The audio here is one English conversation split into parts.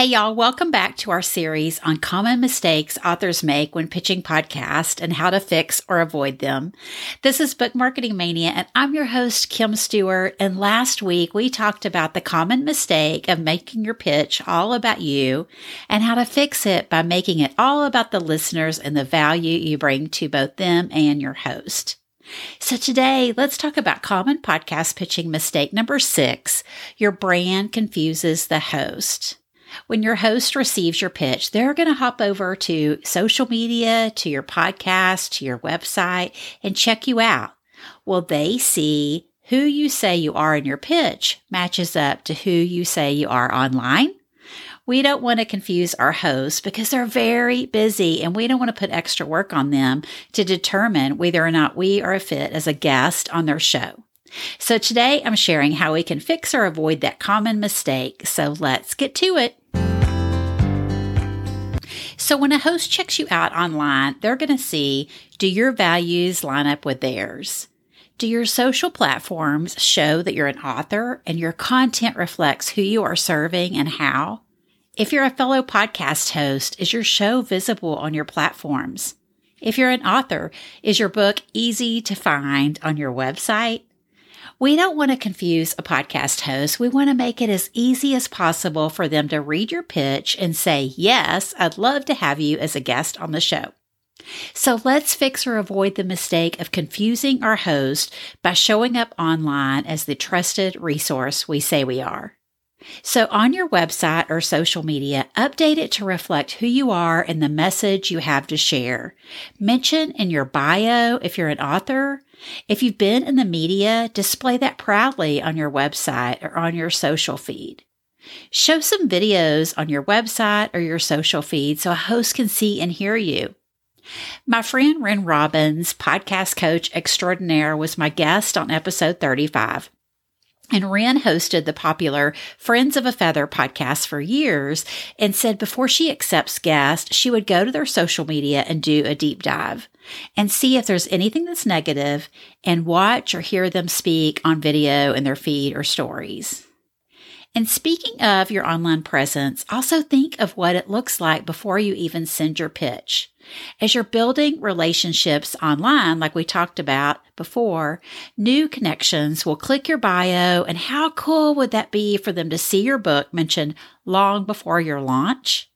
Hey, y'all, welcome back to our series on common mistakes authors make when pitching podcasts and how to fix or avoid them. This is Book Marketing Mania, and I'm your host, Kim Stewart. And last week, we talked about the common mistake of making your pitch all about you and how to fix it by making it all about the listeners and the value you bring to both them and your host. So today, let's talk about common podcast pitching mistake number six. Your brand confuses the host. When your host receives your pitch, they're going to hop over to social media, to your podcast, to your website, and check you out. Will they see who you say you are in your pitch matches up to who you say you are online? We don't want to confuse our hosts because they're very busy and we don't want to put extra work on them to determine whether or not we are a fit as a guest on their show. So today I'm sharing how we can fix or avoid that common mistake. So let's get to it. So when a host checks you out online, they're going to see do your values line up with theirs? Do your social platforms show that you're an author and your content reflects who you are serving and how? If you're a fellow podcast host, is your show visible on your platforms? If you're an author, is your book easy to find on your website? We don't want to confuse a podcast host. We want to make it as easy as possible for them to read your pitch and say, Yes, I'd love to have you as a guest on the show. So let's fix or avoid the mistake of confusing our host by showing up online as the trusted resource we say we are. So on your website or social media, update it to reflect who you are and the message you have to share. Mention in your bio if you're an author. If you've been in the media, display that proudly on your website or on your social feed. Show some videos on your website or your social feed so a host can see and hear you. My friend Ren Robbins, podcast coach extraordinaire, was my guest on episode 35. And Ren hosted the popular Friends of a Feather podcast for years and said before she accepts guests, she would go to their social media and do a deep dive and see if there's anything that's negative and watch or hear them speak on video in their feed or stories. And speaking of your online presence, also think of what it looks like before you even send your pitch. As you're building relationships online, like we talked about before, new connections will click your bio. And how cool would that be for them to see your book mentioned long before your launch?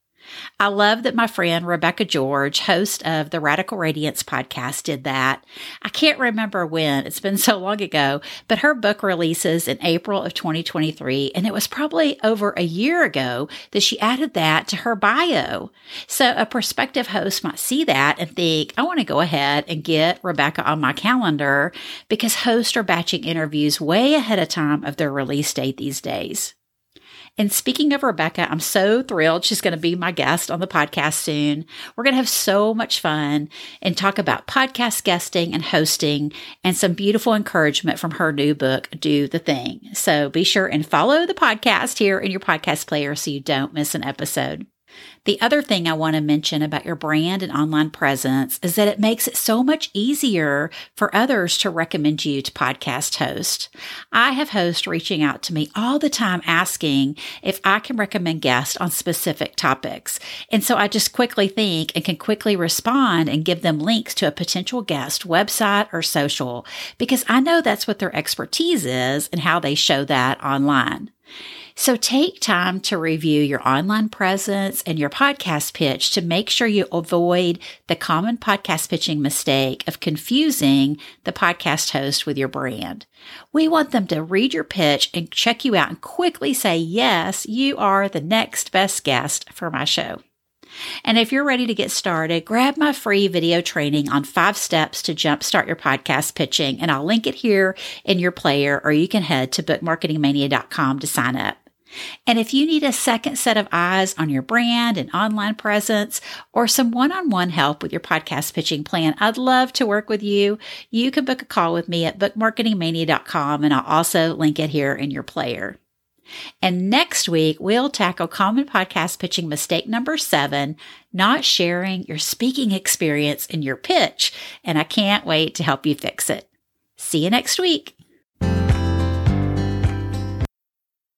I love that my friend Rebecca George, host of the Radical Radiance podcast, did that. I can't remember when, it's been so long ago, but her book releases in April of 2023. And it was probably over a year ago that she added that to her bio. So a prospective host might see that and think, I want to go ahead and get Rebecca on my calendar because hosts are batching interviews way ahead of time of their release date these days. And speaking of Rebecca, I'm so thrilled she's going to be my guest on the podcast soon. We're going to have so much fun and talk about podcast guesting and hosting and some beautiful encouragement from her new book, Do the Thing. So be sure and follow the podcast here in your podcast player so you don't miss an episode. The other thing I want to mention about your brand and online presence is that it makes it so much easier for others to recommend you to podcast hosts. I have hosts reaching out to me all the time asking if I can recommend guests on specific topics. And so I just quickly think and can quickly respond and give them links to a potential guest website or social because I know that's what their expertise is and how they show that online. So take time to review your online presence and your podcast pitch to make sure you avoid the common podcast pitching mistake of confusing the podcast host with your brand. We want them to read your pitch and check you out and quickly say, yes, you are the next best guest for my show. And if you're ready to get started, grab my free video training on five steps to jumpstart your podcast pitching, and I'll link it here in your player, or you can head to bookmarketingmania.com to sign up. And if you need a second set of eyes on your brand and online presence or some one on one help with your podcast pitching plan, I'd love to work with you. You can book a call with me at bookmarketingmania.com and I'll also link it here in your player. And next week, we'll tackle common podcast pitching mistake number seven, not sharing your speaking experience in your pitch. And I can't wait to help you fix it. See you next week.